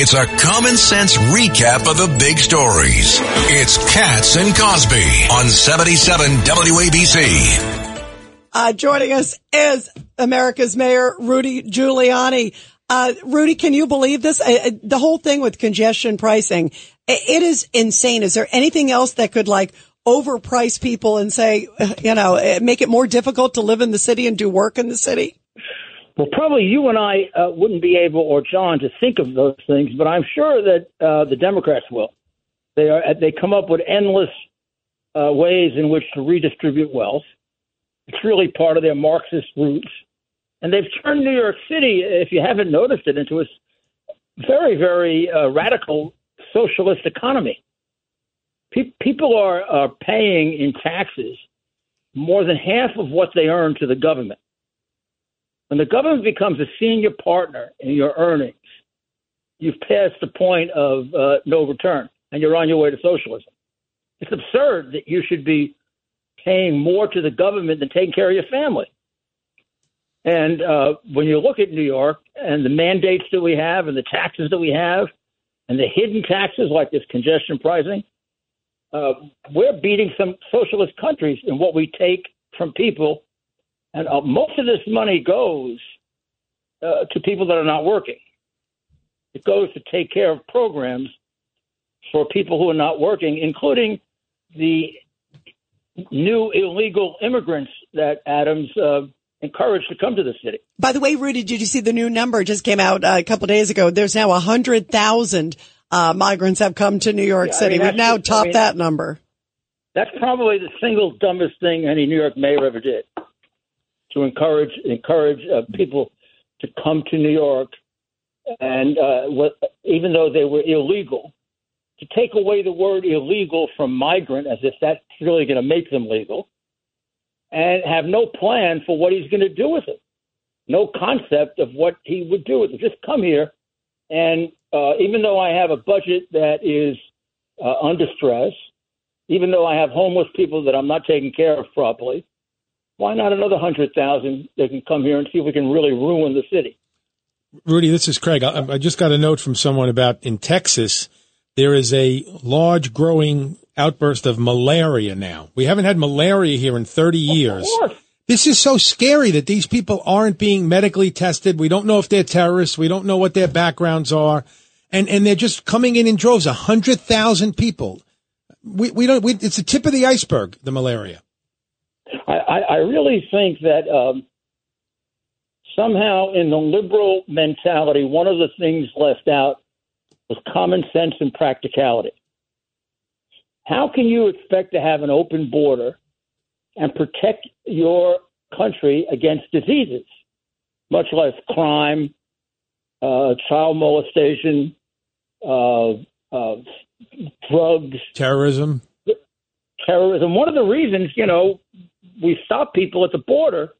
It's a common sense recap of the big stories. It's Cats and Cosby on 77 WABC. Uh, joining us is America's Mayor Rudy Giuliani. Uh, Rudy, can you believe this? Uh, uh the whole thing with congestion pricing, it is insane. Is there anything else that could like overprice people and say, uh, you know, uh, make it more difficult to live in the city and do work in the city? Well, probably you and I uh, wouldn't be able, or John, to think of those things, but I'm sure that uh, the Democrats will. They are they come up with endless uh, ways in which to redistribute wealth. It's really part of their Marxist roots, and they've turned New York City, if you haven't noticed it, into a very very uh, radical socialist economy. Pe- people are, are paying in taxes more than half of what they earn to the government. When the government becomes a senior partner in your earnings, you've passed the point of uh, no return and you're on your way to socialism. It's absurd that you should be paying more to the government than taking care of your family. And uh, when you look at New York and the mandates that we have and the taxes that we have and the hidden taxes like this congestion pricing, uh, we're beating some socialist countries in what we take from people and uh, most of this money goes uh, to people that are not working. It goes to take care of programs for people who are not working, including the new illegal immigrants that Adams uh, encouraged to come to the city. By the way, Rudy, did you see the new number just came out uh, a couple days ago? There's now hundred thousand uh, migrants have come to New York yeah, City. I mean, We've now topped I mean, that number. That's probably the single dumbest thing any New York mayor ever did to encourage encourage uh, people to come to New York, and uh, what, even though they were illegal, to take away the word illegal from migrant as if that's really going to make them legal, and have no plan for what he's going to do with it, no concept of what he would do with it. Just come here, and uh, even though I have a budget that is uh, under stress, even though I have homeless people that I'm not taking care of properly, why not another hundred thousand that can come here and see if we can really ruin the city? Rudy, this is Craig. I, I just got a note from someone about in Texas there is a large growing outburst of malaria now. We haven't had malaria here in 30 years. This is so scary that these people aren't being medically tested. We don't know if they're terrorists. We don't know what their backgrounds are. And, and they're just coming in in droves. A hundred thousand people. We, we don't, we, it's the tip of the iceberg, the malaria. I, I really think that um, somehow in the liberal mentality, one of the things left out was common sense and practicality. How can you expect to have an open border and protect your country against diseases, much less crime, uh, child molestation, uh, uh, drugs, terrorism? Terrorism. One of the reasons, you know, we stop people at the border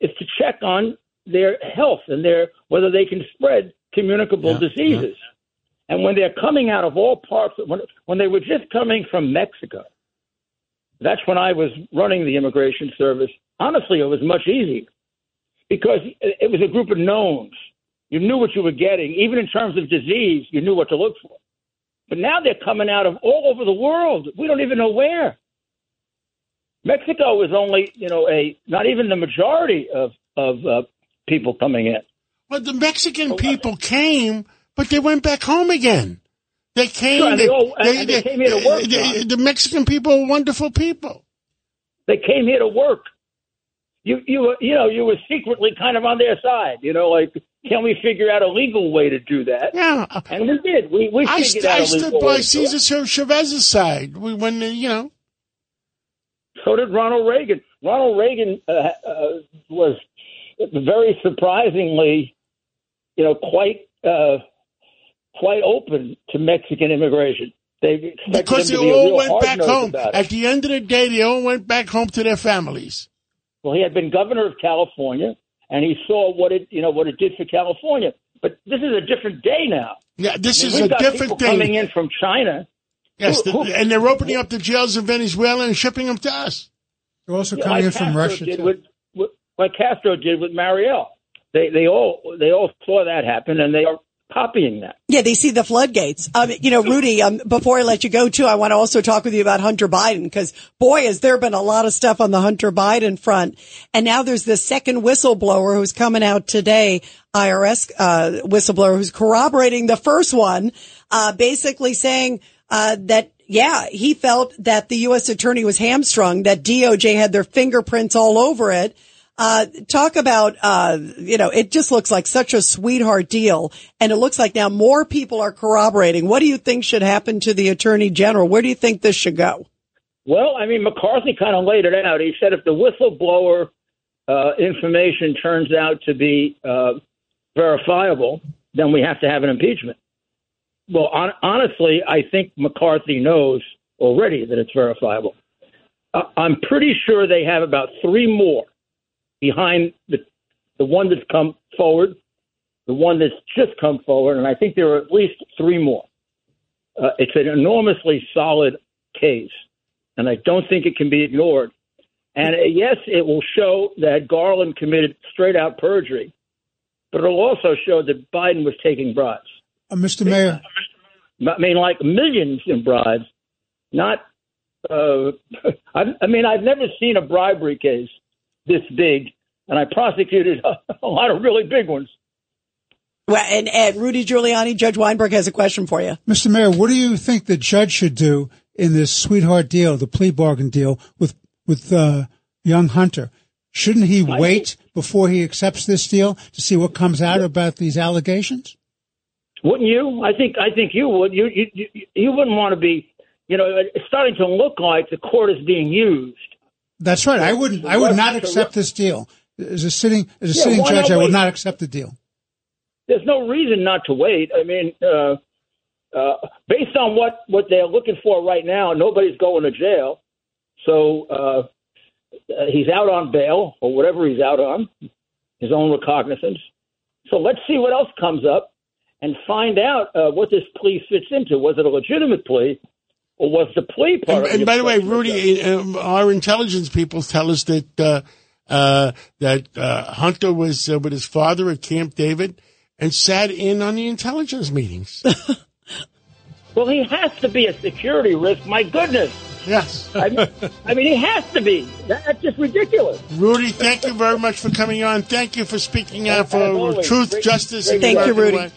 is to check on their health and their whether they can spread communicable yeah, diseases. Yeah. And when they're coming out of all parts, when when they were just coming from Mexico, that's when I was running the immigration service. Honestly, it was much easier because it was a group of knowns. You knew what you were getting, even in terms of disease. You knew what to look for. But now they're coming out of all over the world. We don't even know where. Mexico is only, you know, a not even the majority of of uh, people coming in. But the Mexican people came, but they went back home again. They came. Sure, they, they, all, they, they, came here to work. the Mexican people are wonderful people. They came here to work. You you you know you were secretly kind of on their side. You know, like can we figure out a legal way to do that? Yeah, and we did. We we I, figured st- out I stood by Cesar Chavez's side when you know so did Ronald Reagan. Ronald Reagan uh, uh, was very surprisingly, you know, quite uh, quite open to Mexican immigration. They because they all went back home. At the end of the day, they all went back home to their families. Well, he had been governor of California, and he saw what it you know what it did for California. But this is a different day now. Yeah, this I mean, is a different thing. Coming in from China Yes, the, and they're opening up the jails in Venezuela and shipping them to us. They're also yeah, coming like in from Russia. Did with, with, like Castro did with Mariel. They they all they all saw that happen, and they are copying that. Yeah, they see the floodgates. Um, you know, Rudy, um, before I let you go too, I want to also talk with you about Hunter Biden because boy, has there been a lot of stuff on the Hunter Biden front. And now there's this second whistleblower who's coming out today, IRS, uh, whistleblower who's corroborating the first one, uh, basically saying, uh, that yeah, he felt that the U.S. attorney was hamstrung, that DOJ had their fingerprints all over it. Uh, talk about, uh, you know, it just looks like such a sweetheart deal. And it looks like now more people are corroborating. What do you think should happen to the attorney general? Where do you think this should go? Well, I mean, McCarthy kind of laid it out. He said if the whistleblower uh, information turns out to be uh, verifiable, then we have to have an impeachment. Well, on, honestly, I think McCarthy knows already that it's verifiable. Uh, I'm pretty sure they have about three more behind the the one that's come forward, the one that's just come forward, and I think there are at least three more. Uh, it's an enormously solid case, and I don't think it can be ignored. And uh, yes, it will show that Garland committed straight out perjury, but it'll also show that Biden was taking bribes. Uh, Mr. Mayor. I mean, like millions in bribes, not. Uh, I, I mean, I've never seen a bribery case this big, and I prosecuted a, a lot of really big ones. Well, and, and Rudy Giuliani, Judge Weinberg has a question for you. Mr. Mayor, what do you think the judge should do in this sweetheart deal, the plea bargain deal with with uh, young Hunter? Shouldn't he I wait think- before he accepts this deal to see what comes out about these allegations? Wouldn't you? I think I think you would. You you you, wouldn't want to be. You know, it's starting to look like the court is being used. That's right. I wouldn't. I would not accept this deal as a sitting as a Yeah, sitting judge. I would not accept the deal. There's no reason not to wait. I mean, uh, uh, based on what what they're looking for right now, nobody's going to jail. So uh, uh, he's out on bail or whatever he's out on, his own recognizance. So let's see what else comes up and find out uh, what this plea fits into. Was it a legitimate plea, or was the plea part? And, of and by the way, obstruction of justice? Rudy, um, our intelligence people tell us that uh, uh, that uh, Hunter was uh, with his father at Camp David and sat in on the intelligence meetings. Well, he has to be a security risk. My goodness. yes. I mean, I mean, he has to be. That's just ridiculous. Rudy, thank you very much for coming on. Thank you for speaking out for truth, great- justice, great and Thank you, Rudy. way.